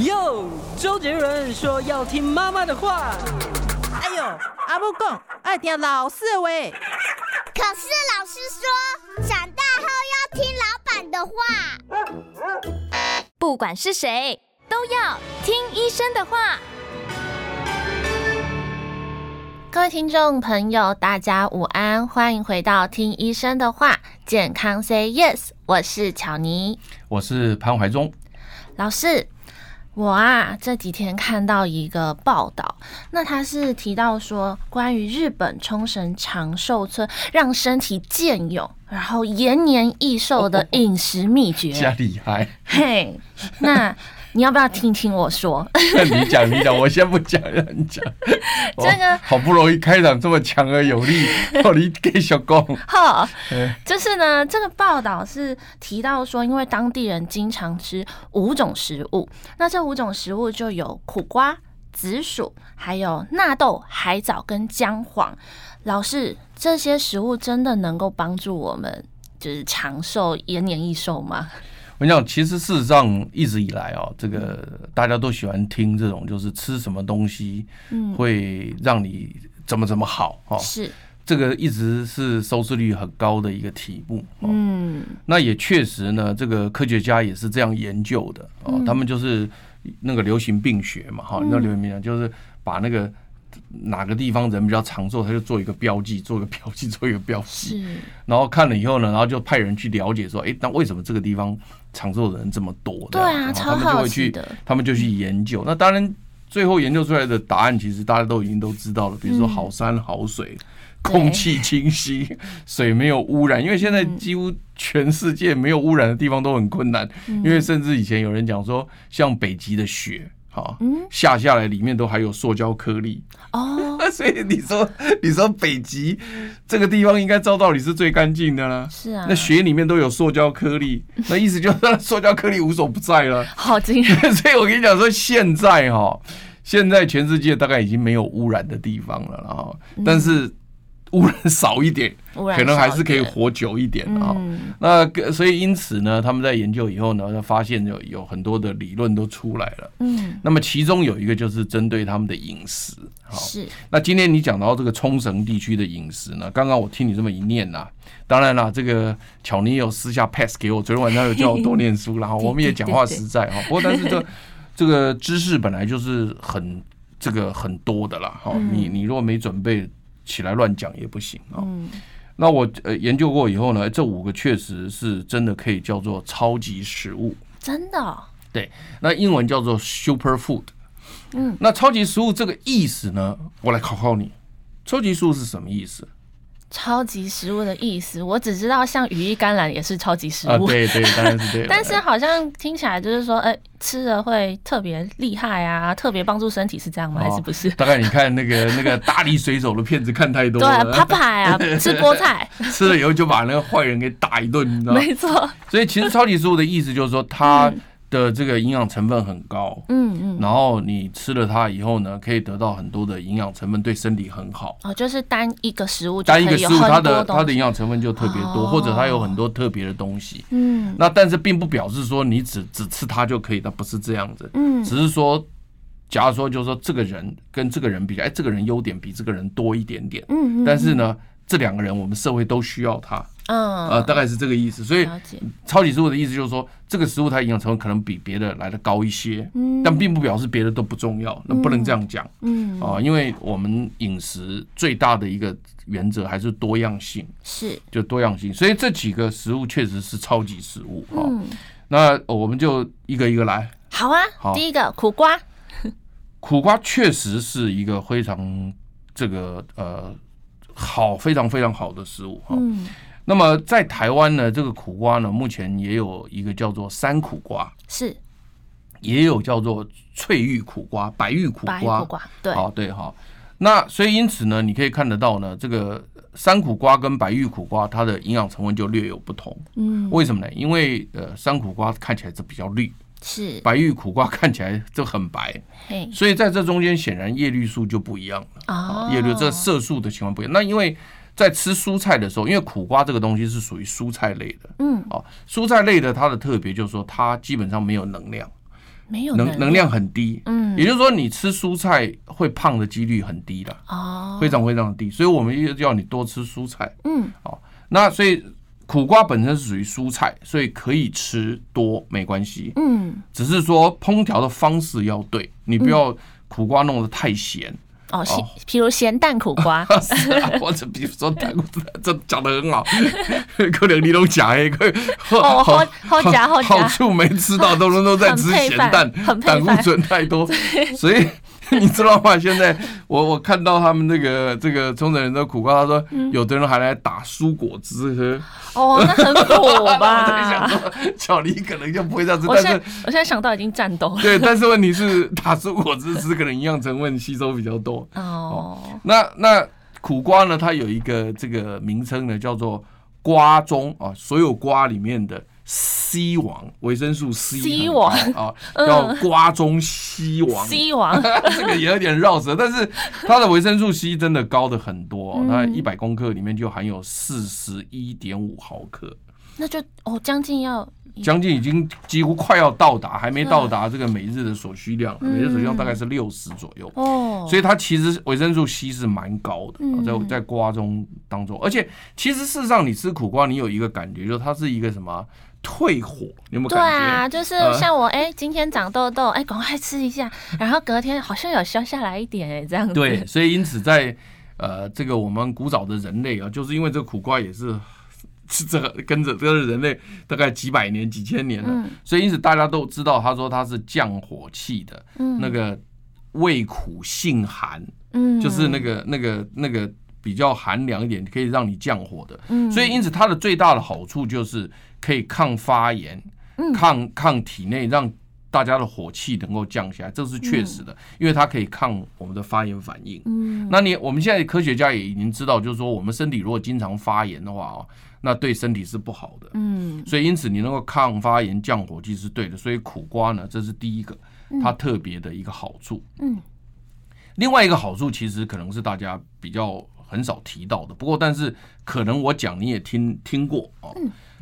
哟，周杰伦说要听妈妈的话。哎呦，阿母讲爱听老师的话。可是老师说，长大后要听老板的话。不管是谁，都要听医生的话。各位听众朋友，大家午安，欢迎回到听医生的话，健康 Say Yes，我是巧妮，我是潘怀忠老师。我啊，这几天看到一个报道，那他是提到说，关于日本冲绳长寿村让身体健勇，然后延年益寿的饮食秘诀，加厉害。嘿，那。你要不要听听我说？那你讲，你讲，我先不讲，让你讲。这个好不容易开场这么强而有力，到你继续讲。好，就是呢，这个报道是提到说，因为当地人经常吃五种食物，那这五种食物就有苦瓜、紫薯，还有纳豆、海藻跟姜黄。老师，这些食物真的能够帮助我们就是长寿、延年益寿吗？我想，其实事实上一直以来哦，这个大家都喜欢听这种，就是吃什么东西会让你怎么怎么好哦。是这个一直是收视率很高的一个题目。嗯，那也确实呢，这个科学家也是这样研究的哦。他们就是那个流行病学嘛，哈，那流行病学就是把那个。哪个地方人比较长寿，他就做一个标记，做一个标记，做一个标记。然后看了以后呢，然后就派人去了解说，哎，那为什么这个地方长寿的人这么多？对啊，他们就会去，他们就去研究。那当然，最后研究出来的答案其实大家都已经都知道了。比如说，好山好水，空气清晰，水没有污染。因为现在几乎全世界没有污染的地方都很困难。因为甚至以前有人讲说，像北极的雪。好，下下来里面都还有塑胶颗粒。哦，所以你说你说北极这个地方应该照道理是最干净的啦，是啊，那雪里面都有塑胶颗粒，那意思就是塑胶颗粒无所不在了，好惊人。所以我跟你讲说，现在哈，现在全世界大概已经没有污染的地方了，然后但是。污染少一点，可能还是可以活久一点啊。那所以因此呢，他们在研究以后呢，就发现有有很多的理论都出来了。嗯，那么其中有一个就是针对他们的饮食。是。那今天你讲到这个冲绳地区的饮食呢，刚刚我听你这么一念呐，当然了，这个巧妮有私下 pass 给我，昨天晚上有叫我多念书，然 后我们也讲话实在哈。不过但是这 这个知识本来就是很这个很多的啦。哈，你你如果没准备。起来乱讲也不行啊！那我呃研究过以后呢，这五个确实是真的可以叫做超级食物，真的。对，那英文叫做 super food。嗯，那超级食物这个意思呢，我来考考你，超级食物是什么意思？超级食物的意思，我只知道像羽衣甘蓝也是超级食物。啊，对对，当然是对。但是好像听起来就是说，哎，吃了会特别厉害啊，特别帮助身体，是这样吗？还是不是？大概你看那个那个大力水手的片子 看太多了。对，啪啪啊，吃菠菜，吃了以后就把那个坏人给打一顿，你知道吗？没错。所以其实超级食物的意思就是说，它。的这个营养成分很高，嗯嗯，然后你吃了它以后呢，可以得到很多的营养成分，对身体很好。哦，就是单一个食物，单一个食物它的它的营养成分就特别多，或者它有很多特别的东西。嗯，那但是并不表示说你只只吃它就可以，它不是这样子。嗯，只是说，假如说就是说这个人跟这个人比较，哎，这个人优点比这个人多一点点。嗯，但是呢，这两个人我们社会都需要它。嗯，呃，大概是这个意思，所以超级食物的意思就是说，这个食物它营养成分可能比别的来的高一些，嗯，但并不表示别的都不重要，那不能这样讲，嗯，啊，因为我们饮食最大的一个原则还是多样性，是，就多样性，所以这几个食物确实是超级食物，哈，那我们就一个一个来，好啊，好，第一个苦瓜，苦瓜确实是一个非常这个呃好非常非常好的食物，哈。那么在台湾呢，这个苦瓜呢，目前也有一个叫做山苦瓜，是，也有叫做翠玉苦瓜、白玉苦瓜，对，好，对，好。那所以因此呢，你可以看得到呢，这个山苦瓜跟白玉苦瓜，它的营养成分就略有不同。嗯，为什么呢？因为呃，山苦瓜看起来是比较绿，是，白玉苦瓜看起来就很白，嘿，所以在这中间显然叶绿素就不一样了。啊，叶绿这色素的情况不一样。那因为在吃蔬菜的时候，因为苦瓜这个东西是属于蔬菜类的，嗯，哦，蔬菜类的它的特别就是说它基本上没有能量，没有能能量。很低，嗯，也就是说你吃蔬菜会胖的几率很低的，哦，非常非常低，所以我们又叫你多吃蔬菜，嗯，哦，那所以苦瓜本身是属于蔬菜，所以可以吃多没关系，嗯，只是说烹调的方式要对，你不要苦瓜弄得太咸。哦，咸，比如咸蛋苦瓜，或者比如说蛋，这讲的很好，可能你都讲一个，好好好夹好好处没吃到，都都都在吃咸蛋，胆固醇太多，所以 你知道吗？现在我我看到他们那个这个冲绳人的苦瓜，他说有的人还来打蔬果汁喝，哦，那很苦吧？小黎可能就不会这样子，但是我现在想到已经战斗了，对，但是问题是打蔬果汁吃可能营养成分吸收比较多。哦，那那苦瓜呢？它有一个这个名称呢，叫做瓜中啊，所有瓜里面的 C 王，维生素 C, C 王啊，叫瓜中 C 王。C 王 这个也有点绕舌，但是它的维生素 C 真的高的很多，哦，它一百公克里面就含有四十一点五毫克，那就哦，将近要。将近已经几乎快要到达，还没到达这个每日的所需量，每日所需量大概是六十左右。哦，所以它其实维生素 C 是蛮高的，在在瓜中当中。而且其实事实上，你吃苦瓜，你有一个感觉，就是它是一个什么退火，你有没有感觉？对啊，就是像我哎，今天长痘痘，哎，赶快吃一下，然后隔天好像有消下来一点，哎，这样子。对，所以因此在呃这个我们古早的人类啊，就是因为这个苦瓜也是。吃这个跟着这个人类大概几百年、几千年了，所以因此大家都知道，他说它是降火气的，嗯那个味苦性寒，嗯就是那个那个那个比较寒凉一点，可以让你降火的。所以因此它的最大的好处就是可以抗发炎、抗抗体内，让大家的火气能够降下来，这是确实的，因为它可以抗我们的发炎反应。那你我们现在科学家也已经知道，就是说我们身体如果经常发炎的话哦。那对身体是不好的，嗯，所以因此你能够抗发炎、降火气是对的。所以苦瓜呢，这是第一个，它特别的一个好处，嗯。另外一个好处其实可能是大家比较很少提到的，不过但是可能我讲你也听听过哦，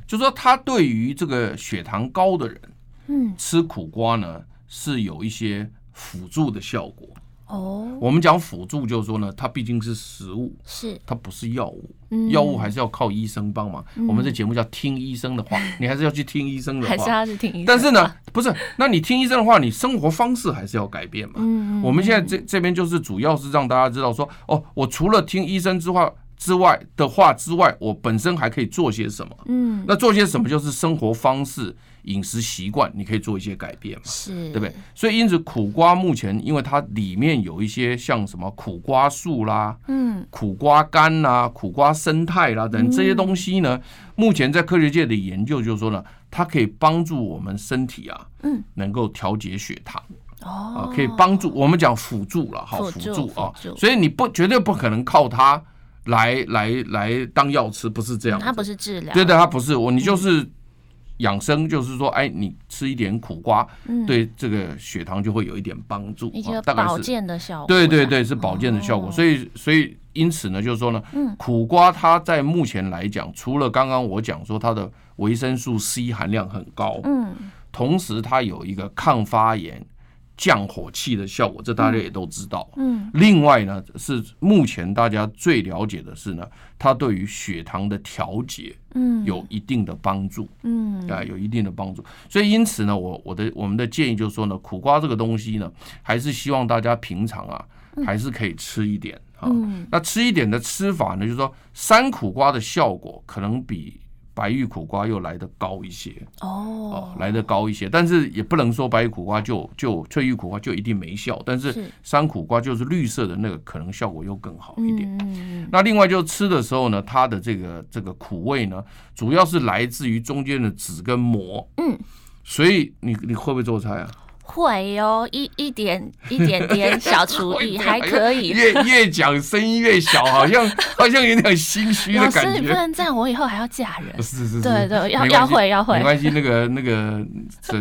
就说他对于这个血糖高的人，嗯，吃苦瓜呢是有一些辅助的效果。哦，我们讲辅助就是说呢，它毕竟是食物，是它不是药物，药物还是要靠医生帮忙。我们这节目叫听医生的话，你还是要去听医生的话，还是要去听医生。但是呢，不是，那你听医生的话，你生活方式还是要改变嘛。嗯，我们现在这这边就是主要是让大家知道说，哦，我除了听医生之外之外的话之外，我本身还可以做些什么？嗯，那做些什么就是生活方式。饮食习惯，你可以做一些改变嘛，是，对不对？所以因此，苦瓜目前因为它里面有一些像什么苦瓜素啦，嗯，苦瓜干啦、苦瓜生态啦等这些东西呢，目前在科学界的研究就是说呢，它可以帮助我们身体啊，嗯，能够调节血糖，哦，可以帮助我们讲辅助了，好辅助啊，所以你不绝对不可能靠它来来来当药吃，不是这样，它不是治疗，对对，它不是我，你就是。养生就是说，哎，你吃一点苦瓜，对这个血糖就会有一点帮助，大概是保健的效果。对对对，是保健的效果。所以所以因此呢，就是说呢，苦瓜它在目前来讲，除了刚刚我讲说它的维生素 C 含量很高，嗯，同时它有一个抗发炎。降火气的效果，这大家也都知道。嗯，另外呢，是目前大家最了解的是呢，它对于血糖的调节，嗯，有一定的帮助。嗯，啊，有一定的帮助。所以因此呢，我我的我们的建议就是说呢，苦瓜这个东西呢，还是希望大家平常啊，还是可以吃一点啊。那吃一点的吃法呢，就是说山苦瓜的效果可能比。白玉苦瓜又来得高一些哦，来得高一些，但是也不能说白玉苦瓜就就翠玉苦瓜就一定没效，但是山苦瓜就是绿色的那个，可能效果又更好一点。那另外就吃的时候呢，它的这个这个苦味呢，主要是来自于中间的籽跟膜。嗯，所以你你会不会做菜啊？会哦，一一点一点点小厨艺还可以。越越讲声音越小，好像好像有点心虚的感觉。老师，你不能这样，我以后还要嫁人。是是是，对对，要要会要会。没关系，那个那个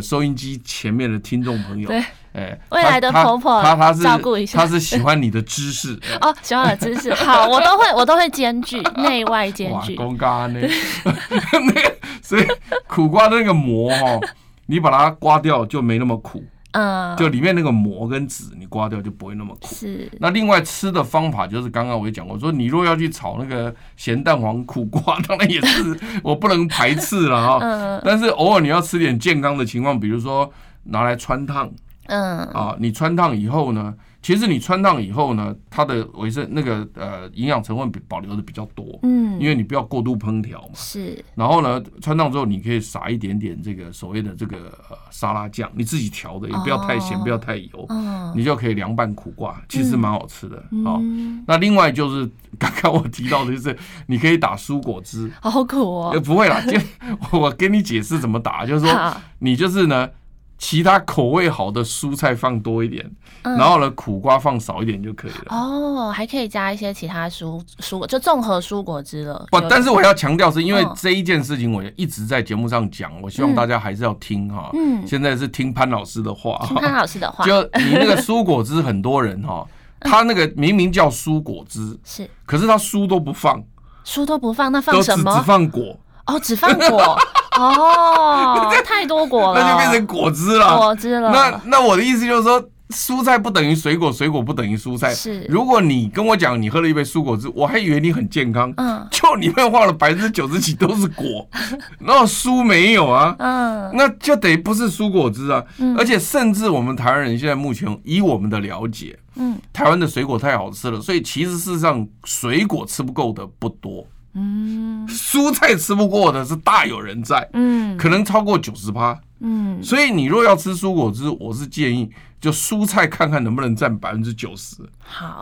收音机前面的听众朋友，对，哎，未来的婆婆，她她是照顾一下，她是喜欢你的知识 哦，喜欢我的知识。好，我都会我都会兼具，内外兼具。公干呢？那个所以苦瓜的那个膜哈，你把它刮掉就没那么苦。嗯，就里面那个膜跟籽你刮掉就不会那么苦。是。那另外吃的方法就是刚刚我也讲过，说你若要去炒那个咸蛋黄苦瓜，当然也是我不能排斥了哈。嗯。但是偶尔你要吃点健康的情况，比如说拿来穿烫。嗯。啊，你穿烫以后呢？其实你穿烫以后呢，它的维生那个呃营养成分比保留的比较多，嗯，因为你不要过度烹调嘛，是。然后呢，穿烫之后你可以撒一点点这个所谓的这个呃沙拉酱，你自己调的，也不要太咸，不要太油，嗯，你就可以凉拌苦瓜，其实蛮好吃的。好，那另外就是刚刚我提到的就是你可以打蔬果汁，好苦哦，不会啦，就我给你解释怎么打，就是说你就是呢。其他口味好的蔬菜放多一点，然后呢，苦瓜放少一点就可以了。哦，还可以加一些其他蔬蔬果，就综合蔬果汁了。不，但是我要强调是因为这一件事情，我一直在节目上讲，我希望大家还是要听哈。嗯。现在是听潘老师的话。听潘老师的话。就你那个蔬果汁，很多人哈，他那个明明叫蔬果汁，是，可是他蔬都不放，蔬都不放，那放什么？只放果。哦，只放果。哦，太多果了，那就变成果汁了。果汁了。那那我的意思就是说，蔬菜不等于水果，水果不等于蔬菜。是。如果你跟我讲你喝了一杯蔬果汁，我还以为你很健康。嗯。就里面放了百分之九十几都是果，然后蔬没有啊。嗯。那就等于不是蔬果汁啊。嗯。而且甚至我们台湾人现在目前以我们的了解，嗯，台湾的水果太好吃了，所以其实事实上水果吃不够的不多。嗯，蔬菜吃不过的是大有人在，嗯，可能超过九十趴，嗯，所以你若要吃蔬果汁，我是建议就蔬菜看看能不能占百分之九十。好，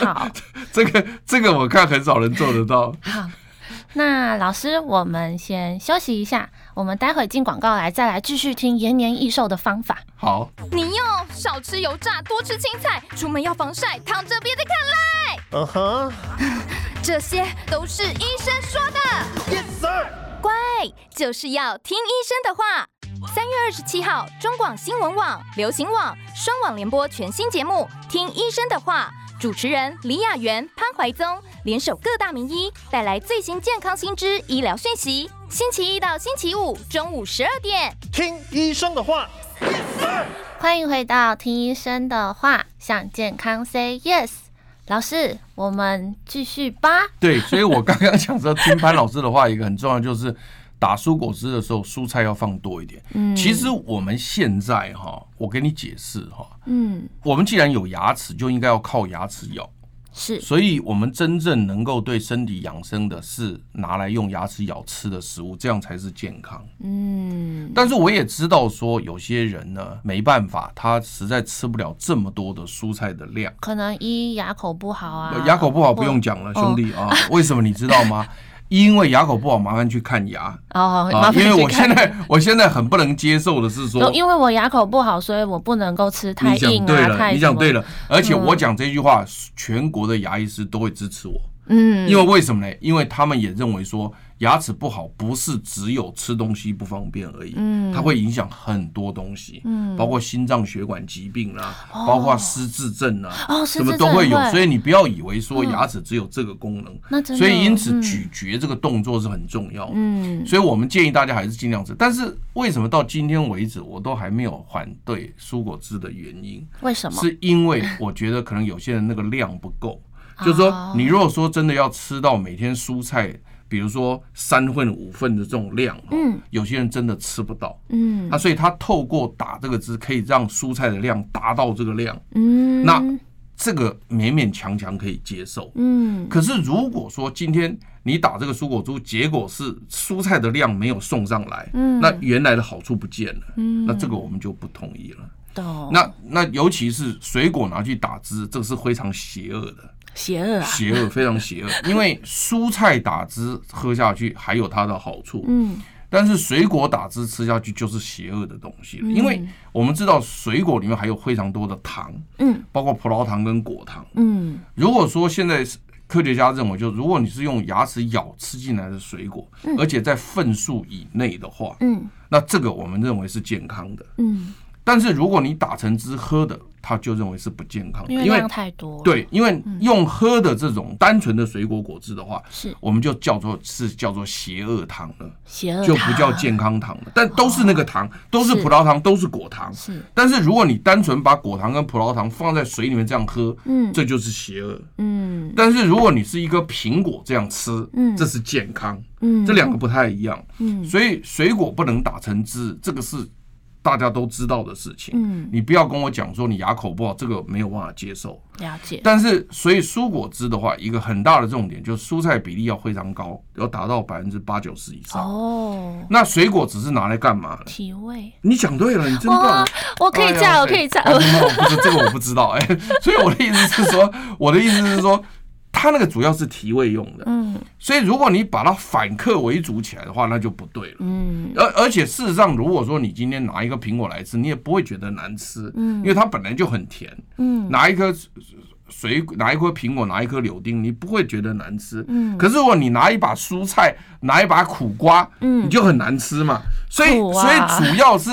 好，这个这个我看很少人做得到。好，那老师，我们先休息一下，我们待会进广告来，再来继续听延年益寿的方法。好，你要少吃油炸，多吃青菜，出门要防晒，躺着别再看赖。嗯哼。这些都是医生说的。Yes, sir. 乖，就是要听医生的话。三月二十七号，中广新闻网、流行网双网联播全新节目《听医生的话》，主持人李雅媛、潘怀宗联手各大名医，带来最新健康新知、医疗讯息。星期一到星期五中午十二点，听医生的话。Yes, sir. 欢迎回到《听医生的话》，向健康 say yes。老师，我们继续吧。对，所以我刚刚讲说，听潘老师的话，一个很重要就是打蔬果汁的时候，蔬菜要放多一点。嗯，其实我们现在哈，我给你解释哈，嗯，我们既然有牙齿，就应该要靠牙齿咬。是，所以我们真正能够对身体养生的是拿来用牙齿咬吃的食物，这样才是健康。嗯，但是我也知道说有些人呢，没办法，他实在吃不了这么多的蔬菜的量，可能一牙口不好啊，牙口不好不用讲了，兄弟啊，为什么你知道吗？因为牙口不好，麻烦去看牙哦。因为我现在我现在很不能接受的是说，因为我牙口不好，所以我不能够吃太硬啊。你讲对了，你讲对了，而且我讲这句话，全国的牙医师都会支持我。嗯，因为为什么呢？因为他们也认为说。牙齿不好不是只有吃东西不方便而已，嗯，它会影响很多东西，嗯，包括心脏血管疾病啦，包括失智症啊，哦，什么都会有，所以你不要以为说牙齿只有这个功能，所以因此咀嚼这个动作是很重要的，嗯，所以我们建议大家还是尽量吃。但是为什么到今天为止我都还没有反对蔬果汁的原因？为什么？是因为我觉得可能有些人那个量不够，就是说你如果说真的要吃到每天蔬菜。比如说三份五份的这种量，嗯，有些人真的吃不到，嗯，那，所以他透过打这个汁，可以让蔬菜的量达到这个量，嗯，那这个勉勉强强可以接受，嗯，可是如果说今天你打这个蔬果汁，结果是蔬菜的量没有送上来，嗯，那原来的好处不见了，嗯，那这个我们就不同意了，懂？那那尤其是水果拿去打汁，这个是非常邪恶的。邪恶啊，邪恶，非常邪恶。因为蔬菜打汁喝下去还有它的好处，嗯，但是水果打汁吃下去就是邪恶的东西了。因为我们知道水果里面还有非常多的糖，嗯，包括葡萄糖跟果糖，嗯。如果说现在科学家认为，就如果你是用牙齿咬吃进来的水果，而且在份数以内的话，嗯，那这个我们认为是健康的，嗯。但是如果你打成汁喝的，他就认为是不健康的，因为量太多。对，因为用喝的这种单纯的水果果汁的话，是我们就叫做是叫做邪恶糖了，邪恶就不叫健康糖了。但都是那个糖，都是葡萄糖，都是果糖。是，但是如果你单纯把果糖跟葡萄糖放在水里面这样喝，嗯，这就是邪恶。嗯，但是如果你是一个苹果这样吃，嗯，这是健康。嗯，这两个不太一样。嗯，所以水果不能打成汁，这个是。大家都知道的事情，嗯，你不要跟我讲说你牙口不好，这个没有办法接受。了解。但是，所以蔬果汁的话，一个很大的重点就是蔬菜比例要非常高，要达到百分之八九十以上。哦。那水果只是拿来干嘛？提味。你讲对了，你真棒。我可以这样，我可以这样。不是这个我不知道哎，所以我的意思是说，我的意思是说。它那个主要是提味用的，嗯，所以如果你把它反客为主起来的话，那就不对了，嗯，而而且事实上，如果说你今天拿一个苹果来吃，你也不会觉得难吃，嗯，因为它本来就很甜，嗯，拿一颗水拿一颗苹果，拿一颗柳丁，你不会觉得难吃，嗯，可是如果你拿一把蔬菜，拿一把苦瓜，嗯，你就很难吃嘛，所以所以主要是。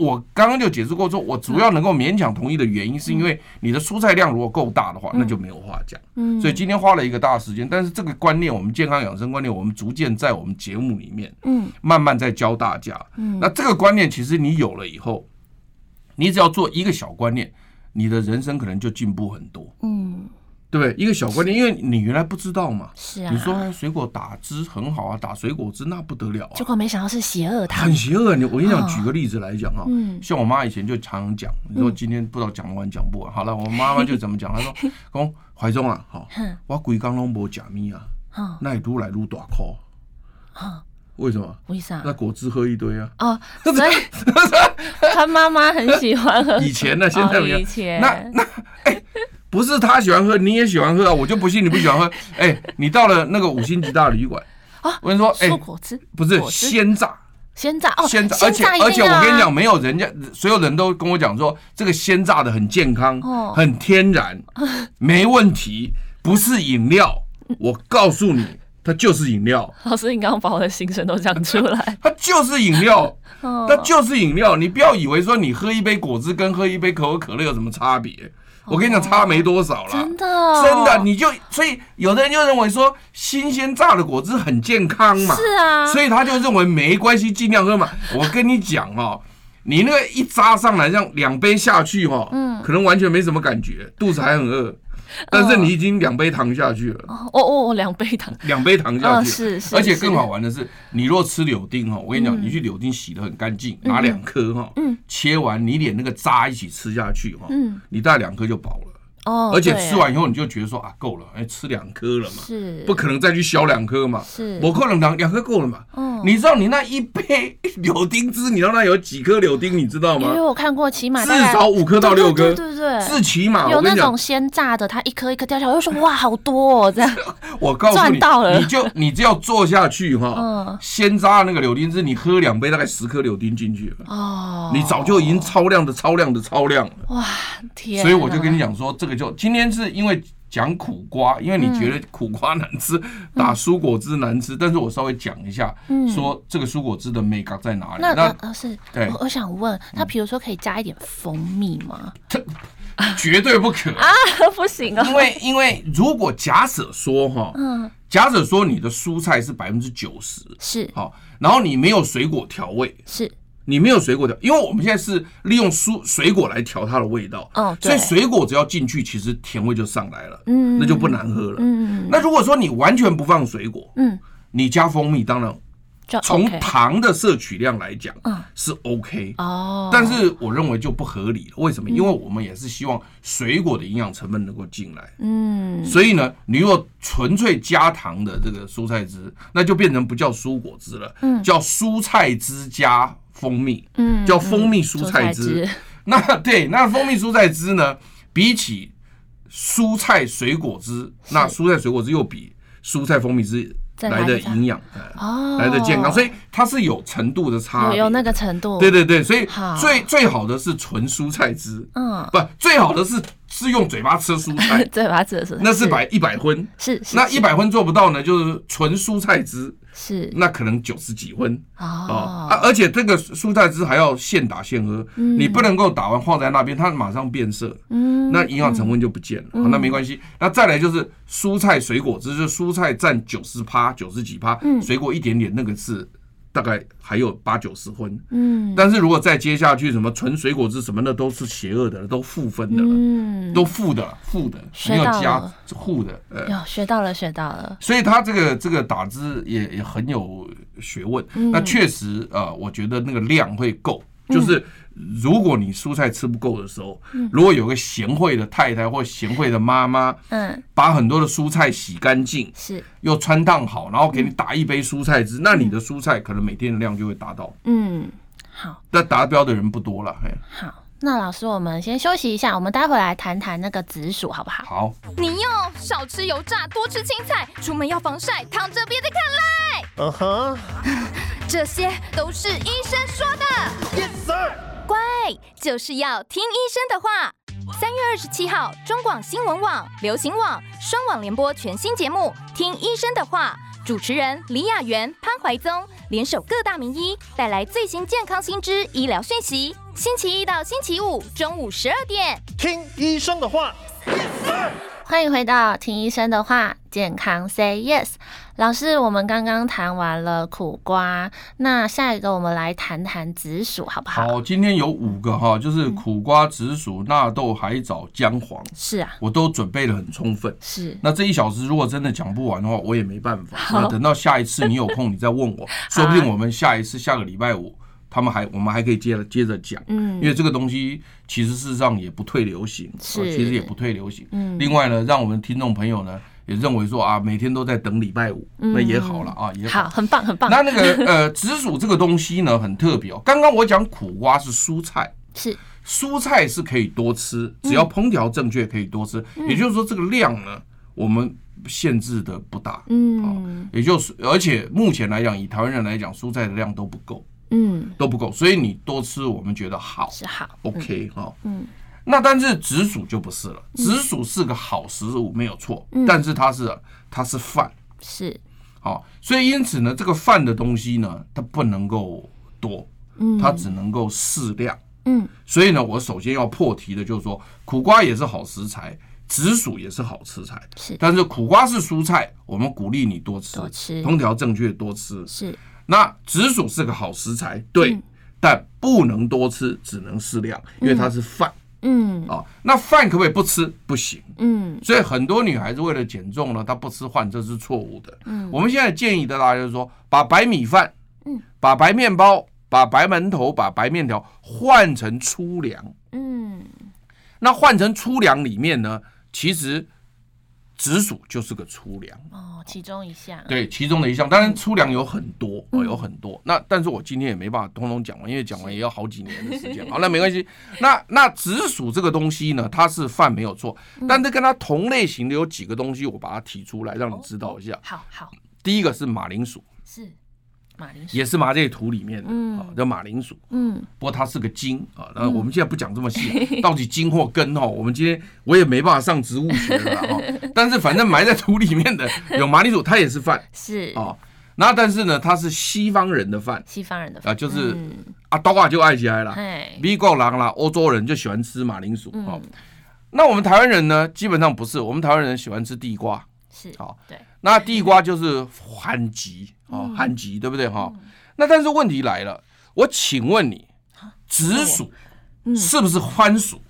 我刚刚就解释过，说我主要能够勉强同意的原因，是因为你的蔬菜量如果够大的话，那就没有话讲。嗯，所以今天花了一个大时间，但是这个观念，我们健康养生观念，我们逐渐在我们节目里面，嗯，慢慢在教大家。嗯，那这个观念其实你有了以后，你只要做一个小观念，你的人生可能就进步很多。嗯。对不对？一个小观念，因为你原来不知道嘛。是啊。你说水果打汁很好啊，打水果汁那不得了啊。结果没想到是邪恶糖。很邪恶。你我跟你讲，举个例子来讲哈。嗯。像我妈以前就常常讲，你说今天不知道讲完讲不完。好了，我妈妈就怎么讲？她说：“公怀中啊，好，我规工拢无食米啊，那愈来愈大颗。”为什么？为啥？那果汁喝一堆啊。哦。所以他妈妈很喜欢喝。以前呢，现在没有。以前。那那哎。不是他喜欢喝，你也喜欢喝啊！我就不信你不喜欢喝。哎、欸，你到了那个五星级大旅馆啊，我跟你说，哎、欸，果汁不是鲜榨，鲜榨哦，鲜榨，而且而且我跟你讲，没有人家所有人都跟我讲说，这个鲜榨的很健康，哦、很天然，没问题，不是饮料。我告诉你，它就是饮料。老师，你刚刚把我的心声都讲出来，它就是饮料，它就是饮料。你不要以为说你喝一杯果汁跟喝一杯可口可乐有什么差别。我跟你讲，差没多少了，真的，真的，你就所以有的人就认为说新鲜榨的果汁很健康嘛，是啊，所以他就认为没关系，尽量喝嘛。我跟你讲哦，你那个一扎上来，这样两杯下去哈，嗯，可能完全没什么感觉，肚子还很饿。但是你已经两杯糖下去了，哦哦哦，两杯糖，两杯糖下去，是是，而且更好玩的是，你若吃柳丁哈，我跟你讲，你去柳丁洗的很干净，拿两颗哈，切完你连那个渣一起吃下去哈，你大概两颗就饱了。哦，而且吃完以后你就觉得说啊够了，哎吃两颗了嘛，是，不可能再去削两颗嘛，是，我可能两两颗够了嘛。嗯，你知道你那一杯柳丁汁，你知道那有几颗柳丁，你知道吗？因为我看过，起码至少五颗到六颗，对对对，是起码有那种鲜榨的，它一颗一颗掉下来，我就说哇好多哦这样。我告诉你，赚到了，你就你只要坐下去哈，嗯，鲜榨那个柳丁汁，你喝两杯大概十颗柳丁进去了，哦，你早就已经超量的超量的超量了。哇天，所以我就跟你讲说这个。就今天是因为讲苦瓜，因为你觉得苦瓜难吃，嗯、打蔬果汁难吃，嗯、但是我稍微讲一下，嗯、说这个蔬果汁的美感在哪里？那那那是，对我，我想问，他比如说可以加一点蜂蜜吗？绝对不可啊，不行啊！因为因为如果假设说哈，嗯，假设说你的蔬菜是百分之九十是好，然后你没有水果调味是。你没有水果调，因为我们现在是利用蔬水果来调它的味道，哦，所以水果只要进去，其实甜味就上来了，嗯，那就不难喝了，嗯，那如果说你完全不放水果，嗯，你加蜂蜜，当然从糖的摄取量来讲，嗯，是 OK 哦，但是我认为就不合理了，为什么？因为我们也是希望水果的营养成分能够进来，嗯，所以呢，你如果纯粹加糖的这个蔬菜汁，那就变成不叫蔬果汁了，嗯，叫蔬菜汁加。蜂蜜，嗯，叫蜂蜜蔬菜汁。那对，那蜂蜜蔬菜汁呢？比起蔬菜水果汁，那蔬菜水果汁又比蔬菜蜂蜜汁来的营养，哦，来的健康，所以它是有程度的差，有那个程度。对对对，所以最最好的是纯蔬菜汁，嗯，不，最好的是是用嘴巴吃蔬菜，嘴巴吃的是那是百一百分，是那一百分做不到呢，就是纯蔬菜汁，是。那可能九十几分哦。啊，而且这个蔬菜汁还要现打现喝，嗯。你不能够打完放在那边，它马上变色，嗯。那营养成分就不见了，好那没关系。那再来就是蔬菜水果汁，就是蔬菜占九十趴，九十几趴，嗯。水果一点点，那个是。大概还有八九十分，嗯，但是如果再接下去，什么纯水果汁什么的都是邪恶的，都负分的了，嗯，都负的，负的，没有加负的，呃，有学到了，学到了。所以他这个这个打汁也也很有学问。那确实，呃，我觉得那个量会够，就是。如果你蔬菜吃不够的时候，如果有个贤惠的太太或贤惠的妈妈，嗯，把很多的蔬菜洗干净，是又穿烫好，然后给你打一杯蔬菜汁，那你的蔬菜可能每天的量就会达到。嗯，好，那达标的人不多了。嘿，好，那老师，我们先休息一下，我们待会来谈谈那个紫薯，好不好？好。你要少吃油炸，多吃青菜，出门要防晒，躺着别再看赖。嗯哼，这些都是医生说的。Yes sir。乖，就是要听医生的话。三月二十七号，中广新闻网、流行网双网联播全新节目《听医生的话》，主持人李雅媛、潘怀宗联手各大名医，带来最新健康新知、医疗讯息。星期一到星期五中午十二点，听医生的话。Yes。欢迎回到听医生的话，健康 Say Yes。老师，我们刚刚谈完了苦瓜，那下一个我们来谈谈紫薯，好不好？好，今天有五个哈，就是苦瓜、紫薯、纳豆、海藻、姜黄。是啊，我都准备的很充分。是。那这一小时如果真的讲不完的话，我也没办法。那等到下一次你有空，你再问我，说不定我们下一次下个礼拜五。他们还，我们还可以接着接着讲，嗯，因为这个东西其实事实上也不退流行，是，其实也不退流行，嗯。另外呢，让我们听众朋友呢也认为说啊，每天都在等礼拜五，那也好了啊，也好，很棒，很棒。那那个呃，紫薯这个东西呢很特别哦。刚刚我讲苦瓜是蔬菜，是蔬菜是可以多吃，只要烹调正确可以多吃。也就是说，这个量呢，我们限制的不大，嗯，也就是而且目前来讲，以台湾人来讲，蔬菜的量都不够。嗯，都不够，所以你多吃，我们觉得好是好，OK 哈。嗯，那但是紫薯就不是了，紫薯是个好食物，没有错，但是它是它是饭，是。好，所以因此呢，这个饭的东西呢，它不能够多，它只能够适量，嗯，所以呢，我首先要破题的就是说，苦瓜也是好食材，紫薯也是好食材，是，但是苦瓜是蔬菜，我们鼓励你多吃，多吃，烹调正确多吃，是。那紫薯是个好食材，对，嗯、但不能多吃，只能适量，因为它是饭。嗯，啊，那饭可不可以不吃？不行。嗯，所以很多女孩子为了减重呢，她不吃饭，这是错误的。嗯，我们现在建议的大家就是说，把白米饭，嗯，把白面包，把白馒头，把白面条换成粗粮。嗯，那换成粗粮里面呢，其实。紫薯就是个粗粮哦，其中一项。对，其中的一项。当然粗粮有很多哦，有很多。那但是我今天也没办法通通讲完，因为讲完也要好几年的时间。好，那没关系。那那紫薯这个东西呢，它是饭没有错，但是跟它同类型的有几个东西，我把它提出来让你知道一下。好好。第一个是马铃薯，是。马铃薯也是麻这土里面的，啊，叫马铃薯。嗯，不过它是个茎啊。那我们现在不讲这么细，到底茎或根哦，我们今天我也没办法上植物学了哈。但是反正埋在土里面的 有马铃薯，它也是饭。是啊，那但是呢，它是西方人的饭。西方人的啊，就是啊，刀啊就爱起来了。美国人啦，欧洲人就喜欢吃马铃薯。哦，那我们台湾人呢，基本上不是，我们台湾人喜欢吃地瓜。是，好，对。那地瓜就是番吉哦，番吉对不对哈？那但是问题来了，我请问你，紫薯是不是番薯？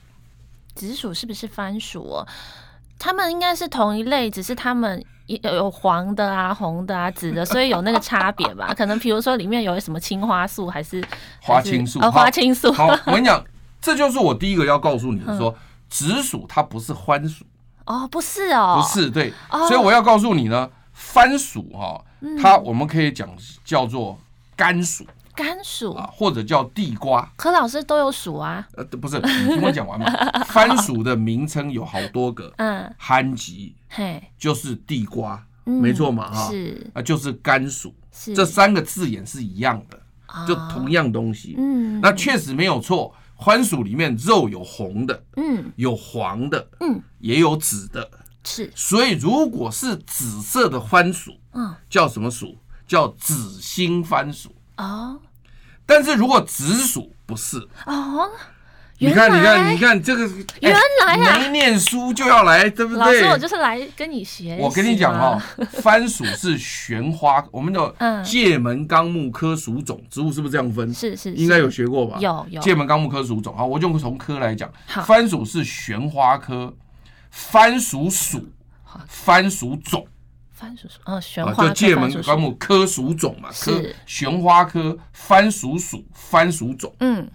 紫薯是不是番薯哦？他们应该是同一类，只是他们有黄的啊、红的啊、紫的，所以有那个差别吧？可能比如说里面有什么青花素还是花青素？哦，花青素。好，我跟你讲，这就是我第一个要告诉你的，说紫薯它不是番薯。哦，不是哦，不是对，所以我要告诉你呢，番薯哈，它我们可以讲叫做甘薯，甘薯。啊，或者叫地瓜。可老师都有薯啊？呃，不是，你听我讲完嘛。番薯的名称有好多个，嗯，番吉，嘿，就是地瓜，没错嘛，哈，是。啊，就是甘薯，这三个字眼是一样的，就同样东西，嗯，那确实没有错。番薯里面肉有红的，嗯，有黄的，嗯，也有紫的，是，所以如果是紫色的番薯，嗯，叫什么薯？叫紫心番薯。哦，但是如果紫薯不是，哦，你看，你看，你看这个，原来啊。没念书就要来，对不对？老师，我？就是来跟你学我跟你讲嘛哦，番薯是玄花，我们的嗯。界门纲目科属种植物是不是这样分？是是是。应该有学过吧？有有。界门纲目科属种，好，我就从科来讲，番薯是玄花科，番薯属，番薯种。番薯属，啊，花就界门纲目科属种嘛，科是。旋花科番薯属番薯种。嗯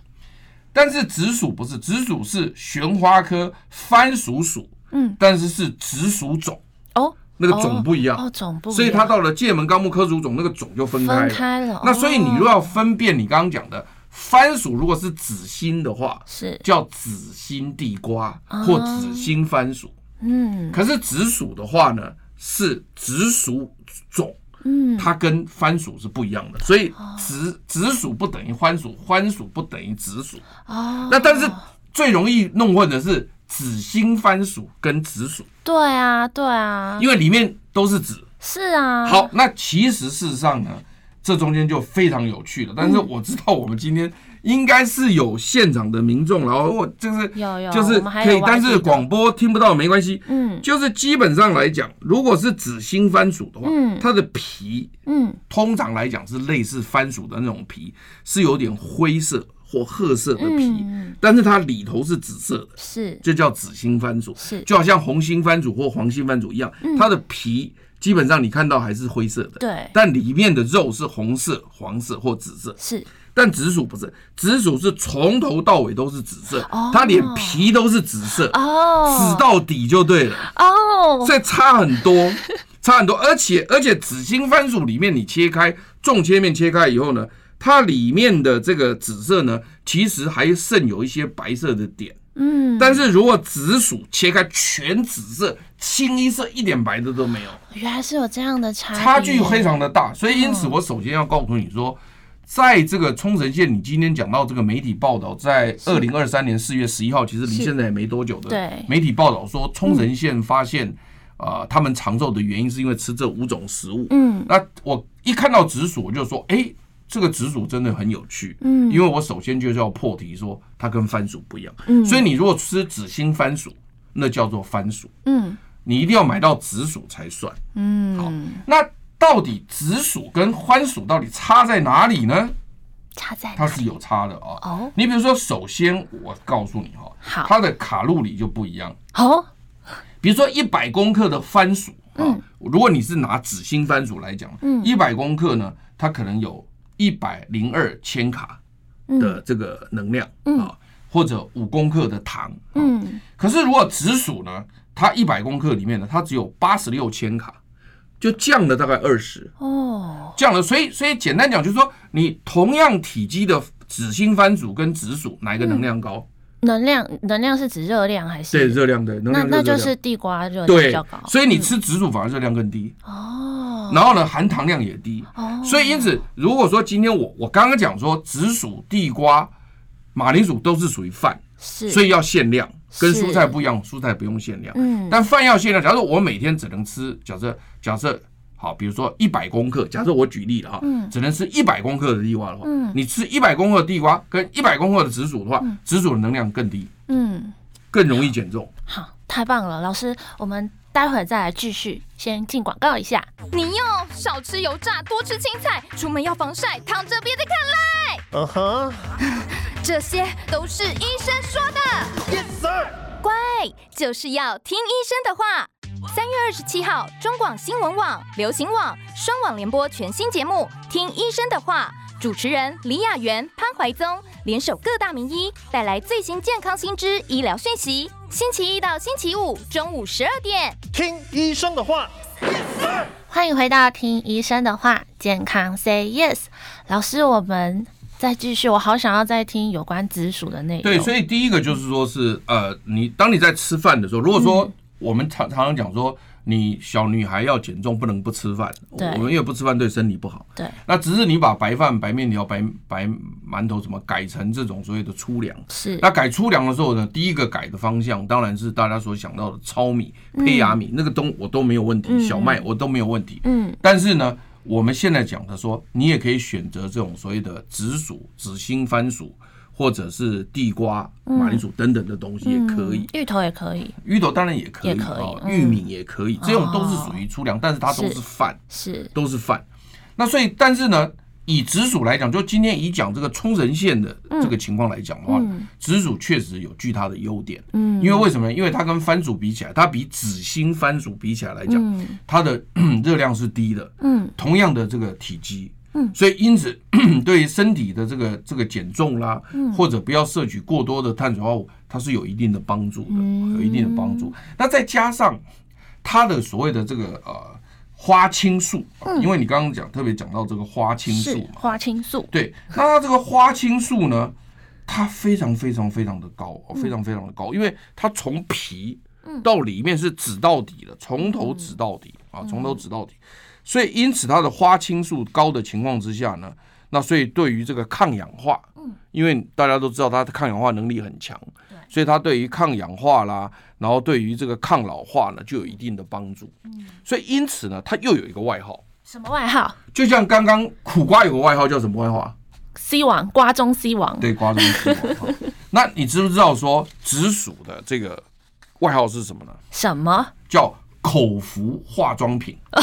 但是紫薯不是，紫薯是旋花科番薯属，嗯，但是是紫薯种，哦，那个种不一样，哦，种不一样，所以它到了界门纲目科属种，那个种就分开分了。开了。那所以你哦如果要分辨你刚刚讲的番薯，如果是紫心的话，是叫紫心地瓜或紫心番薯。嗯可是紫薯的话呢，是紫薯种。嗯，它跟番薯是不一样的，所以紫紫薯不等于番薯，番薯不等于紫薯。哦，那但是最容易弄混的是紫心番薯跟紫薯，对啊对啊，因为里面都是紫。是啊，好，那其实事实上呢，这中间就非常有趣了。但是我知道我们今天应该是有现场的民众，然后我就是有有就是可以，但是的广播听不到没关系。嗯。就是基本上来讲，如果是紫心番薯的话，嗯。它的皮嗯。通常来讲是类似番薯的那种皮，是有点灰色或褐色的皮，嗯但是它里头是紫色的，是。就叫紫心番薯。是。就好像红心番薯或黄心番薯一样，它的皮基本上你看到还是灰色的，嗯对。但里面的肉是红色、黄色或紫色。是但紫薯不是，紫薯是从头到尾都是紫色哦，它连皮都是紫色，哦紫到底就对了。哦所以差很多，差很多，而且而且紫心番薯里面你切开纵切面切开以后呢，它里面的这个紫色呢，其实还剩有一些白色的点。嗯，但是如果紫薯切开全紫色，清一色一点白的都没有，原来是有这样的差差距非常的大。所以因此我首先要告诉你说。在这个冲绳县，你今天讲到这个媒体报道，在二零二三年四月十一号，其实离现在也没多久的媒体报道说，冲绳县发现，啊，他们长寿的原因是因为吃这五种食物。嗯。那我一看到紫薯，我就说，哎，这个紫薯真的很有趣。嗯。因为我首先就是要破题说，它跟番薯不一样。嗯。所以你如果吃紫心番薯，那叫做番薯，嗯。你一定要买到紫薯才算。嗯，好，那到底紫薯跟番薯到底差在哪里呢？差在它是有差的啊。哦。你比如说，首先我告诉你哈，好。它的卡路里就不一样。哦比如说一百公克的番薯啊嗯，如果你是拿紫心番薯来讲，嗯。一百公克呢，它可能有一百零二千卡的这个能量啊，或者五公克的糖。嗯。可是如果紫薯呢，它一百公克里面呢，它只有八十六千卡，就降了大概二十。哦。降了，所以所以简单讲就是说，你同样体积的紫心番薯跟紫薯，哪一个能量高？能量能量是指热量还是？对，热量对能那量那就是地瓜热量比较高，，所以你吃紫薯反而热量更低，哦。然后呢含糖量也低，哦。所以因此如果说今天我我刚刚讲说紫薯、地瓜、马铃薯都是属于饭，是。所以要限量，跟蔬菜不一样，蔬菜不用限量，嗯。但饭要限量。假如说我每天只能吃，假设假设好，比如说一百公克，假设我举例了哈，嗯只能吃一百公克的地瓜的话，嗯你吃一百公克的地瓜跟一百公克的紫薯的话，紫薯的能量更低，嗯更容易减重。好太棒了，老师，我们待会儿再来继续，先进广告一下。你要少吃油炸，多吃青菜，出门要防晒，躺着别再看赖。嗯哼 这些都是医生说的。，Yes sir。乖，就是要听医生的话。三月二十七号，中广新闻网、流行网双网联播全新节目《听医生的话》，主持人李雅媛、潘怀宗联手各大名医，带来最新健康新知、医疗讯息。星期一到星期五中午十二点。听医生的话欢迎回到听医生的话，健康 Say Yes。老师，我们再继续，我好想要再听有关紫薯的内容。对，所以第一个就是说是呃，你当你在吃饭的时候，如果说嗯我们常常常讲说，你小女孩要减重，不能不吃饭。我们因为不吃饭对身体不好。对，那只是你把白饭、白面条、白白馒头什么改成这种所谓的粗粮。是。那改粗粮的时候呢，第一个改的方向当然是大家所想到的糙米、胚芽米，那个东我都没有问题，小麦我都没有问题。嗯。但是呢，我们现在讲的说，你也可以选择这种所谓的紫薯、紫心番薯。或者是地瓜、马铃薯等等的东西也可以，芋头也可以，芋头当然也可以，可以嗯、玉米也可以，这种都是属于粗粮，哦、但是它都是饭，是。都是饭。那所以，但是呢，以紫薯来讲，就今天以讲这个冲绳县的这个情况来讲的话，嗯、紫薯确实有巨大的优点，嗯，因为为什么？因为它跟番薯比起来，它比紫心番薯比起来来讲，嗯、它的 热量是低的，嗯，同样的这个体积。嗯，所以因此，对于身体的这个这个减重啦，或者不要摄取过多的碳水化合物，它是有一定的帮助的，有一定的帮助。那再加上它的所谓的这个呃花青素，因为你刚刚讲特别讲到这个花青素，花青素，对，那它这个花青素呢，它非常非常非常的高，非常非常的高，因为它从皮到里面是指到底的，从头指到底啊，从头指到底。所以，因此它的花青素高的情况之下呢，那所以对于这个抗氧化，嗯因为大家都知道它的抗氧化能力很强，所以它对于抗氧化啦，然后对于这个抗老化呢，就有一定的帮助。嗯所以因此呢，它又有一个外号，什么外号？就像刚刚苦瓜有个外号叫什么外号啊？C 王，瓜中 C 王。对，瓜中 C 王。那你知不知道说紫薯的这个外号是什么呢？什么叫？口服化妆品 哦，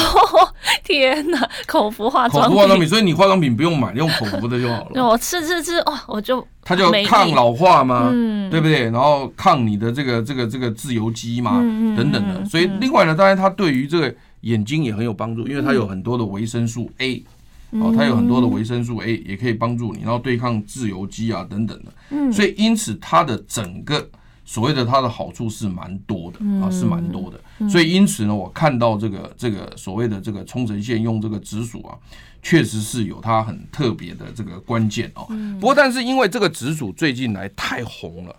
天哪！口服化妆品，口服化妆品，所以你化妆品不用买，用口服的就好了。我吃吃吃，哦，我就它叫抗老化嘛？嗯，对不对？然后抗你的这个这个这个自由基嘛，等等的。所以另外呢，当然它对于这个眼睛也很有帮助，因为它有很多的维生素 A，哦，它有很多的维生素 A 也可以帮助你，然后对抗自由基啊等等的。嗯，所以因此它的整个。所谓的它的好处是蛮多的啊，是蛮多的，所以因此呢，我看到这个这个所谓的这个冲绳县用这个紫薯啊，确实是有它很特别的这个关键哦。不过，但是因为这个紫薯最近来太红了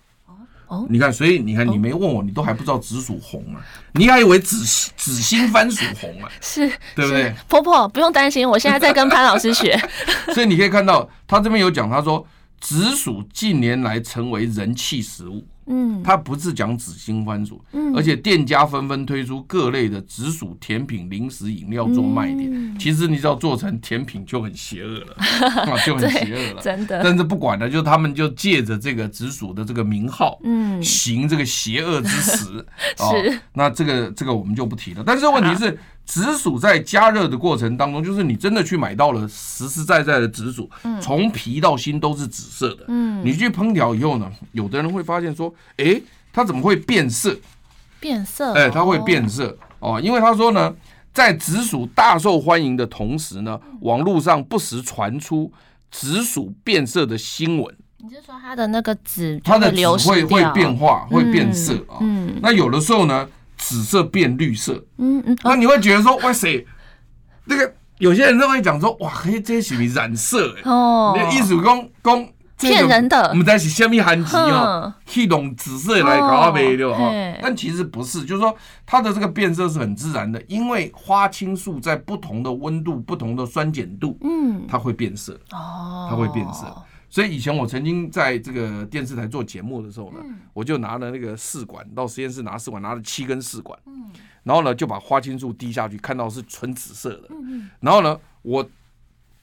哦，你看，所以你看你没问我，你都还不知道紫薯红啊，你还以为紫紫心番薯红啊？是，对不对？婆婆不用担心，我现在在跟潘老师学。所以你可以看到，他这边有讲，他说紫薯近年来成为人气食物。嗯，它不是讲紫心番薯，嗯，而且店家纷纷推出各类的紫薯甜品、零食、饮料做卖点。嗯、其实你只要做成甜品就很邪恶了，啊，就很邪恶了，真的。但是不管了，就他们就借着这个紫薯的这个名号，嗯，行这个邪恶之实，是、哦。那这个这个我们就不提了。但是问题是。紫薯在加热的过程当中，就是你真的去买到了实实在在的紫薯，从皮到心都是紫色的。嗯，你去烹调以后呢，有的人会发现说，哎，它怎么会变色？变色？哎，它会变色哦，因为他说呢，在紫薯大受欢迎的同时呢，网络上不时传出紫薯变色的新闻。你是说它的那个紫，它的紫会会变化，会变色啊？嗯，那有的时候呢？紫色变绿色，嗯嗯，那你会觉得说，哇塞，那个有些人都会讲说，哇，嘿，这些是不是染色哎？哦，那意思讲讲骗人的，我们在是虾米含义哦，去用紫色来搞呗，对吧？但其实不是，就是说它的这个变色是很自然的，因为花青素在不同的温度、不同的酸碱度，嗯，它会变色，哦，它会变色。所以以前我曾经在这个电视台做节目的时候呢，我就拿了那个试管到实验室拿试管，拿了七根试管，然后呢就把花青素滴下去，看到是纯紫色的，然后呢我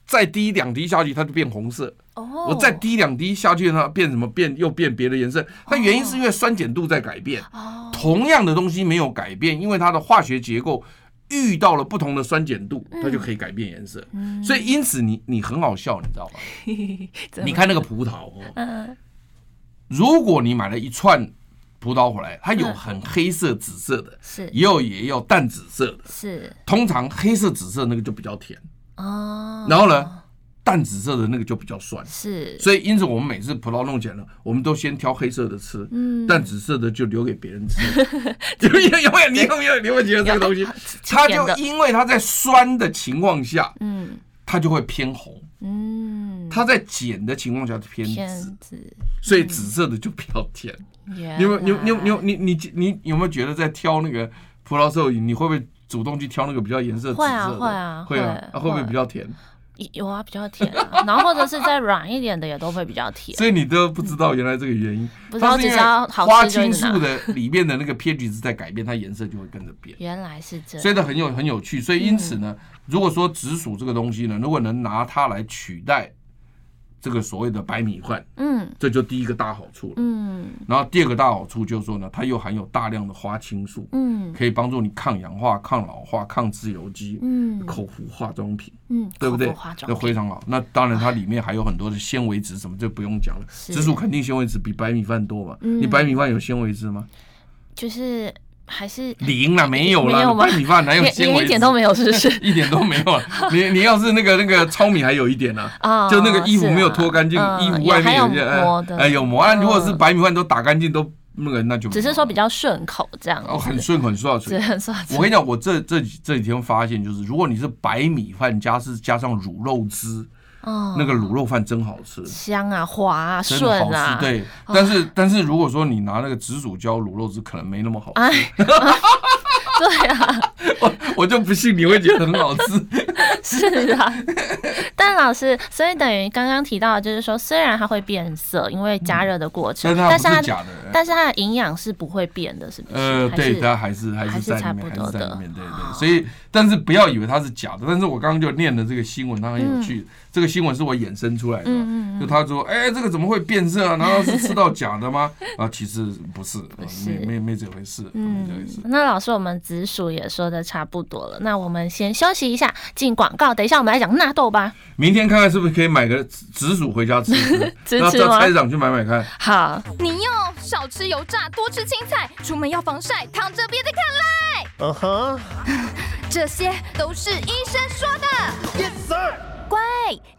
再滴两滴下去，它就变红色，我再滴两滴下去，它变什么？变又变别的颜色。那原因是因为酸碱度在改变，同样的东西没有改变，因为它的化学结构。遇到了不同的酸碱度，它就可以改变颜色。嗯、所以因此你你很好笑，你知道吗？你看那个葡萄哦，嗯、如果你买了一串葡萄回来，它有很黑色、紫色的，是。也有也有淡紫色的，是。通常黑色、紫色那个就比较甜。哦。然后呢？淡紫色的那个就比较酸，是，所以因此我们每次葡萄弄起来了，我们都先挑黑色的吃，嗯，淡紫色的就留给别人吃。有没有？有没有？你有没有？你有没有觉得这个东西，它就因为它在酸的情况下，嗯，它就会偏红，嗯，它在碱的情况下就偏紫，所以紫色的就比较甜。你有？你有？你有？你有？你你你有没有觉得在挑那个？葡萄时候，你会不会主动去挑那个比较颜色紫色的？会啊，会啊，会啊，会不会比较甜？有啊，比较甜啊。然后或者是再软一点的也都会比较甜。所以你都不知道原来这个原因，不知道只知道花青素的里面的那个 pH 值在改变，它颜色就会跟着变。原来是这样，所以它很有很有趣。所以因此呢，如果说紫薯这个东西呢，如果能拿它来取代。这个所谓的白米饭，嗯，这就第一个大好处了，嗯，然后第二个大好处就是说呢，它又含有大量的花青素，嗯，可以帮助你抗氧化、抗老化、抗自由基，嗯，口服化妆品，嗯，对不对？那非常好。那当然，它里面还有很多的纤维质，什么就不用讲了。紫薯肯定纤维质比白米饭多嘛？你白米饭有纤维质吗？就是。还是零了，没有了。白米饭哪有纤维？一点都没有，是不是？一点都没有了。你你要是那个那个糙米还有一点呢，啊 就那个衣服没有脱干净，衣服外面有些哎有膜啊。如果是白米饭都打干净都那个那就只是说比较顺口这样。哦，很顺口，很顺口。我跟你讲，我这这这几天发现就是，如果你是白米饭加是加上卤肉汁。哦，那个卤肉饭真好吃，香啊，滑啊，顺啊，对。但是，但是如果说你拿那个紫薯浇卤肉汁，可能没那么好吃。对啊，我我就不信你会觉得很好吃。是啊，但老师，所以等于刚刚提到的就是说，虽然它会变色，因为加热的过程，但是它但是它的营养是不会变的，是不是？呃，对，它还是还是在里面，还是在里面，对对。所以，但是不要以为它是假的。但是我刚刚就念了这个新闻，它很有趣。这个新闻是我衍生出来的，就他说，哎，这个怎么会变色啊？难道是吃到假的吗？啊，其实不是，没没没这回事，没这回事。那老师，我们紫薯也说的差不多了，那我们先休息一下，进广告。等一下我们来讲纳豆吧。明天看看是不是可以买个紫薯回家吃吃，然后到菜市场去买买看。好，你要少吃油炸，多吃青菜，出门要防晒，躺着别再看赖。嗯哼，这些都是医生说的。Yes sir。乖，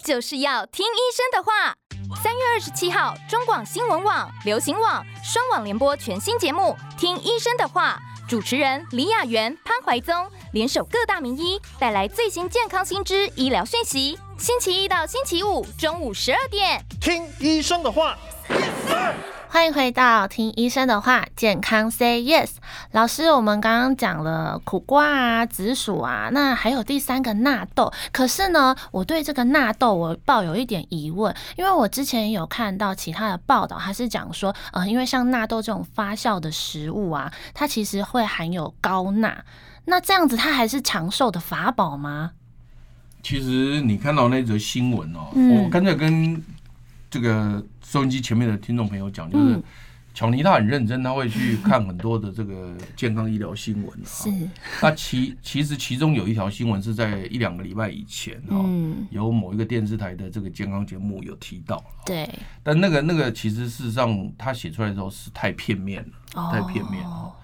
就是要听医生的话。三月二十七号，中广新闻网、流行网双网联播全新节目《听医生的话》，主持人李雅媛、潘怀宗联手各大名医，带来最新健康新知、医疗讯息。星期一到星期五中午十二点，听医生的话。Yes, 欢迎回到听医生的话，健康 Say Yes。老师，我们刚刚讲了苦瓜啊、紫薯啊，那还有第三个纳豆。可是呢，我对这个纳豆我抱有一点疑问，因为我之前有看到其他的报道，它是讲说，呃，因为像纳豆这种发酵的食物啊，它其实会含有高钠，那这样子它还是长寿的法宝吗？其实你看到那则新闻哦，嗯、我刚才跟这个。收音机前面的听众朋友讲，就是巧妮她很认真，她会去看很多的这个健康医疗新闻。是，那其其实其中有一条新闻是在一两个礼拜以前哈，有某一个电视台的这个健康节目有提到。对，但那个那个其实事实上他写出来的时候是太片面了，太片面了。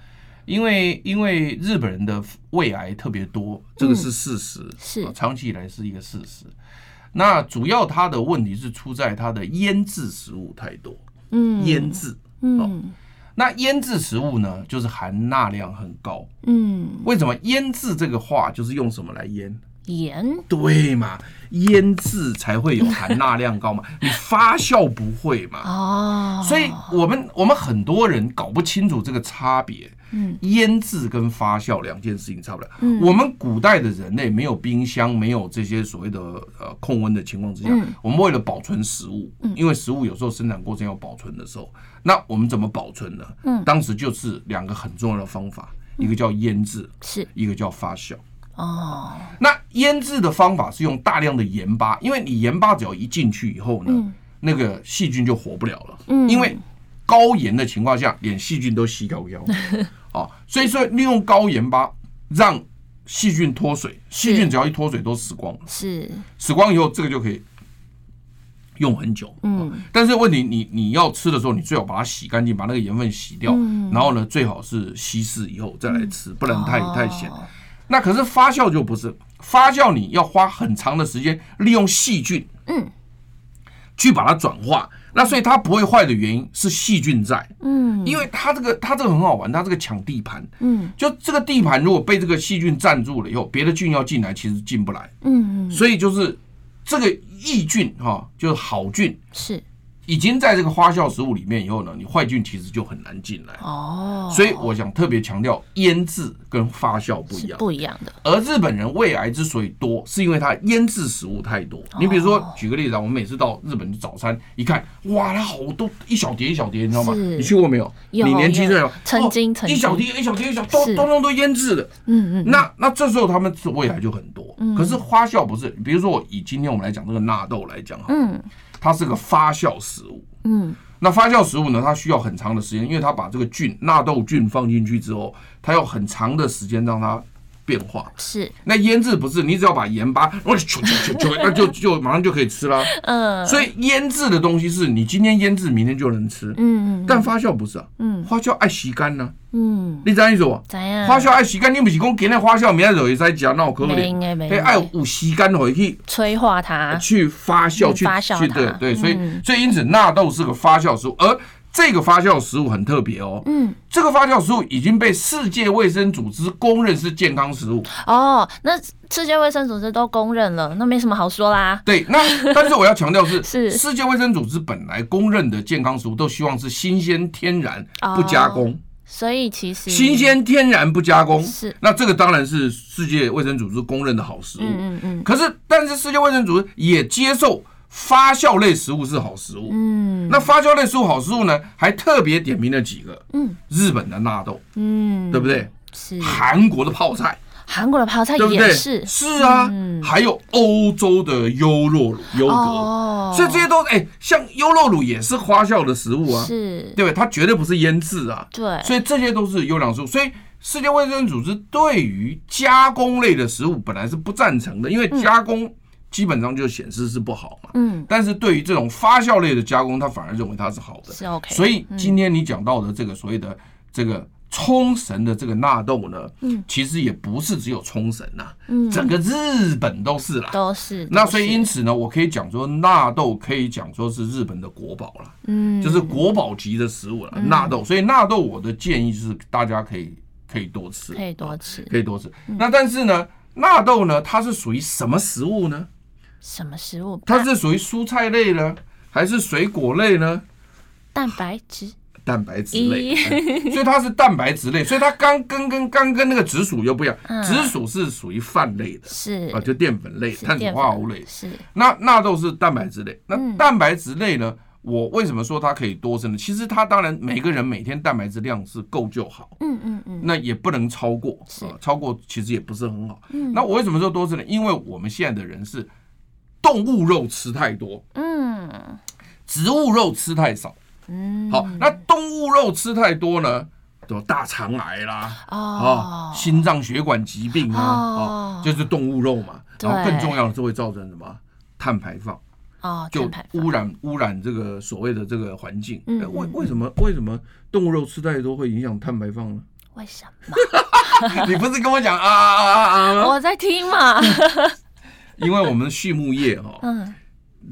因为因为日本人的胃癌特别多，这个是事实，是长期以来是一个事实。那主要它的问题是出在它的腌制食物太多，嗯，腌制，嗯，那腌制食物呢，就是含钠量很高，嗯，为什么腌制这个话就是用什么来腌？盐，对嘛，腌制才会有含钠量高嘛，你发酵不会嘛，哦，所以我们我们很多人搞不清楚这个差别。嗯，腌制跟发酵两件事情差不了。嗯，我们古代的人类没有冰箱，没有这些所谓的呃控温的情况之下，嗯，我们为了保存食物，嗯，因为食物有时候生产过程要保存的时候，那我们怎么保存呢？嗯，当时就是两个很重要的方法，一个叫腌制，是。一个叫发酵。哦，那腌制的方法是用大量的盐巴，因为你盐巴只要一进去以后呢，那个细菌就活不了了。嗯，因为高盐的情况下，连细菌都吸高腰，啊，所以说利用高盐巴让细菌脱水，细菌只要一脱水都死光。了，是。死光以后，这个就可以用很久，嗯，但是问题你你要吃的时候，你最好把它洗干净，把那个盐分洗掉，然后呢，最好是稀释以后再来吃，不然太太咸。那可是发酵就不是，发酵你要花很长的时间，利用细菌，嗯，去把它转化。那所以它不会坏的原因是细菌在，嗯，因为它这个它这个很好玩，它这个抢地盘，嗯，就这个地盘如果被这个细菌占住了以后，别的菌要进来其实进不来，嗯，所以就是这个益菌哈，就是好菌是已经在这个发酵食物里面以后呢，你坏菌其实就很难进来哦。所以我想特别强调，腌制跟发酵不一样，不一样的。而日本人胃癌之所以多，是因为他腌制食物太多。你比如说，举个例子啊，我们每次到日本的早餐一看，哇，它好多一小碟一小碟，你知道吗？你去过没有？你年轻的时候曾经曾经一小碟一小碟一小都都都都腌制的。嗯嗯。那那这时候他们是胃癌就很多。可是花酵不是，比如说我以今天我们来讲这个纳豆来讲哈，嗯，它是个发酵食物。嗯，那发酵食物呢？它需要很长的时间，因为它把这个菌纳豆菌放进去之后，它要很长的时间让它变化。是，那腌制不是，你只要把盐巴，我就就就那就 就马上就可以吃了。嗯，所以腌制的东西是你今天腌制，明天就能吃。嗯，但发酵不是啊。嗯，发酵爱吸干呢。嗯，你知影意思无？知影。发酵爱吸干，你不是讲今日发酵，明仔就会使食，那有可能。哎，爱有吸干回去催化它，去发酵，去发酵对对，所以所以因此纳豆是个发酵食物，而这个发酵食物很特别哦。嗯，这个发酵食物已经被世界卫生组织公认是健康食物。哦，那世界卫生组织都公认了，那没什么好说啦。对，那 但是我要强调是，是世界卫生组织本来公认的健康食物，都希望是新鲜、天然、不加工。所以其实新鲜天然不加工是，那这个当然是世界卫生组织公认的好食物。嗯嗯嗯。可是，但是世界卫生组织也接受发酵类食物是好食物。嗯。那发酵类食物好食物呢，还特别点名了几个。嗯。日本的纳豆。嗯。对不对？是。韩国的泡菜。韩国的泡菜也是，是啊，还有欧洲的优酪乳、优格，所以这些都哎，像优酪乳也是发酵的食物啊，是，对不对？它绝对不是腌制啊，对，所以这些都是优良食物。所以世界卫生组织对于加工类的食物本来是不赞成的，因为加工基本上就显示是不好嘛，嗯，但是对于这种发酵类的加工，他反而认为它是好的，是 OK。所以今天你讲到的这个所谓的这个。冲绳的这个纳豆呢，嗯，其实也不是只有冲绳呐，嗯，整个日本都是啦，都是。那所以因此呢，我可以讲说纳豆可以讲说是日本的国宝了，嗯，就是国宝级的食物了，纳豆。所以纳豆我的建议就是大家可以可以多吃，可以多吃，可以多吃。那但是呢，纳豆呢，它是属于什么食物呢？什么食物？它是属于蔬菜类呢，还是水果类呢？蛋白质。蛋白质类，所以它是蛋白质类，所以它刚跟跟刚跟那个紫薯又不一样，紫薯是属于饭类的，是啊，就淀粉类、碳水化合物类。是，那纳豆是蛋白质类。那蛋白质类呢？我为什么说它可以多吃呢？其实它当然每个人每天蛋白质量是够就好，嗯嗯嗯，那也不能超过，啊，超过其实也不是很好。那我为什么说多吃呢？因为我们现在的人是动物肉吃太多，嗯，植物肉吃太少。嗯，好，那动物肉吃太多呢，就大肠癌啦，哦，心脏血管疾病啊，哦，就是动物肉嘛，然后更重要的是会造成什么碳排放，哦，就污染污染这个所谓的这个环境。为为什么为什么动物肉吃太多会影响碳排放呢？为什么？你不是跟我讲啊啊啊啊？我在听嘛。因为我们畜牧业哈，嗯，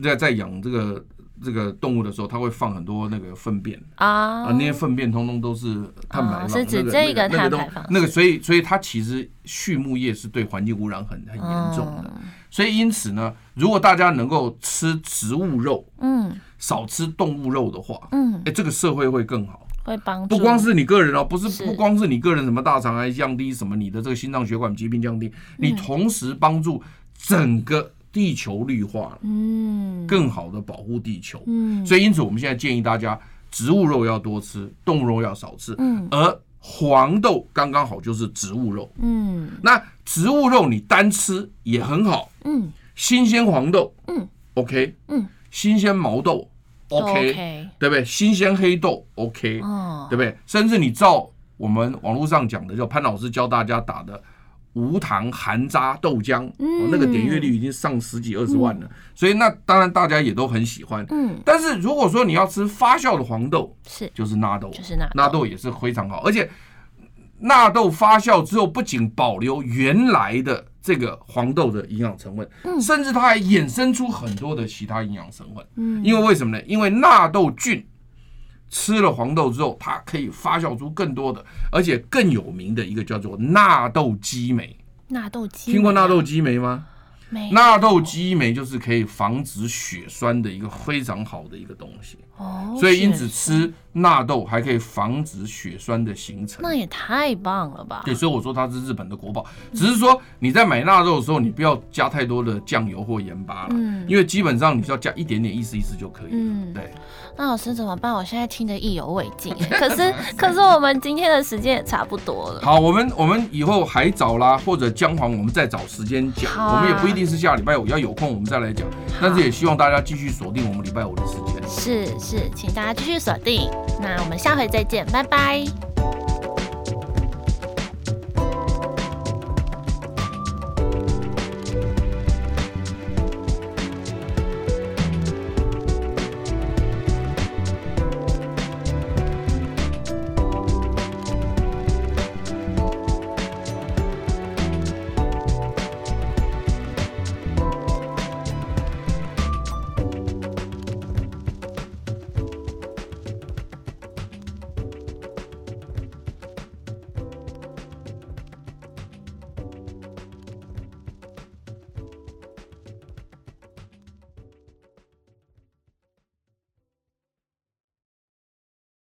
在在养这个。这个动物的时候，它会放很多那个粪便啊，那些粪便通通都是碳排放，是指这个碳排放。那个，所以，所以它其实畜牧业是对环境污染很很严重的。所以，因此呢，如果大家能够吃植物肉，嗯，少吃动物肉的话，嗯，哎，这个社会会更好，会帮助。不光是你个人哦，不是不光是你个人，什么大肠癌降低，什么你的这个心脏血管疾病降低，你同时帮助整个。地球绿化，嗯，更好的保护地球，嗯，所以因此我们现在建议大家，植物肉要多吃，动物肉要少吃，嗯，而黄豆刚刚好就是植物肉，嗯，那植物肉你单吃也很好，嗯，新鲜黄豆，嗯，OK，嗯，新鲜毛豆，OK，对不对？新鲜黑豆，OK，哦，对不对？甚至你照我们网络上讲的，就潘老师教大家打的。无糖含渣豆浆，嗯，那个点阅率已经上十几二十万了，嗯，所以那当然大家也都很喜欢。嗯，但是如果说你要吃发酵的黄豆，是就是纳豆，就是纳纳豆也是非常好，而且纳豆发酵之后不仅保留原来的这个黄豆的营养成分，嗯，甚至它还衍生出很多的其他营养成分。嗯，因为为什么呢？因为纳豆菌。吃了黄豆之后，它可以发酵出更多的，而且更有名的一个叫做纳豆激酶。纳豆激酶，听过纳豆激酶吗？纳豆激酶就是可以防止血栓的一个非常好的一个东西。哦，所以因此吃纳豆还可以防止血栓的形成。那也太棒了吧？对，所以我说它是日本的国宝。只是说你在买纳豆的时候，你不要加太多的酱油或盐巴了，嗯，因为基本上你只要加一点点意思意思就可以了。嗯，对。那老师怎么办？我现在听得意犹未尽。可是，可是我们今天的时间也差不多了。好，我们我们以后海藻啦，或者姜黄，我们再找时间讲。啊、我们也不一定是下礼拜五，要有空我们再来讲。但是也希望大家继续锁定我们礼拜五的时间。是是，请大家继续锁定。那我们下回再见，拜拜。